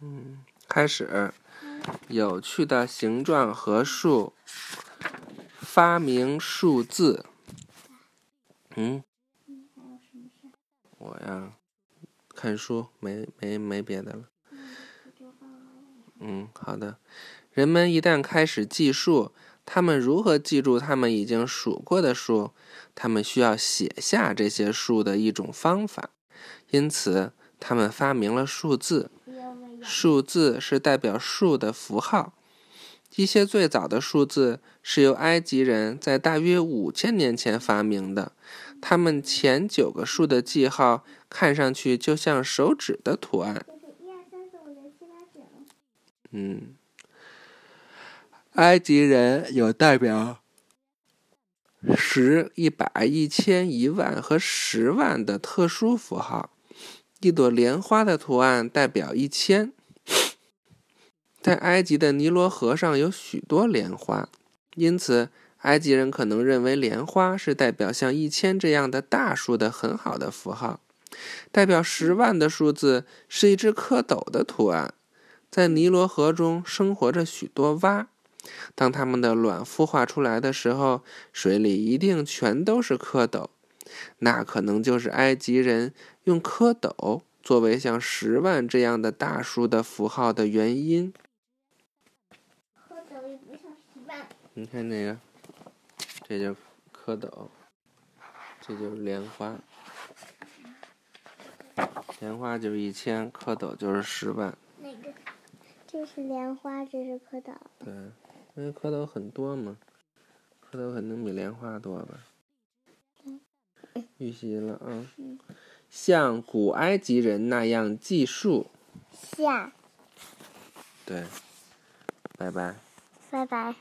嗯，开始。有趣的形状和数，发明数字。嗯，我呀，看书，没没没别的了。嗯，好的。人们一旦开始计数，他们如何记住他们已经数过的数？他们需要写下这些数的一种方法。因此，他们发明了数字。数字是代表数的符号。一些最早的数字是由埃及人在大约五千年前发明的。他们前九个数的记号看上去就像手指的图案。嗯，埃及人有代表十、一百、一千、一万和十万的特殊符号。一朵莲花的图案代表一千。在埃及的尼罗河上有许多莲花，因此埃及人可能认为莲花是代表像一千这样的大数的很好的符号。代表十万的数字是一只蝌蚪的图案。在尼罗河中生活着许多蛙，当它们的卵孵化出来的时候，水里一定全都是蝌蚪。那可能就是埃及人用蝌蚪作为像十万这样的大数的符号的原因。你看这个，这就是蝌蚪，这就是莲花，莲花就是一千，蝌蚪就是十万。哪个？这是莲花，这是蝌蚪。对，因为蝌蚪很多嘛，蝌蚪肯定比莲花多吧。预习了啊。像古埃及人那样计数。像。对。拜拜。拜拜。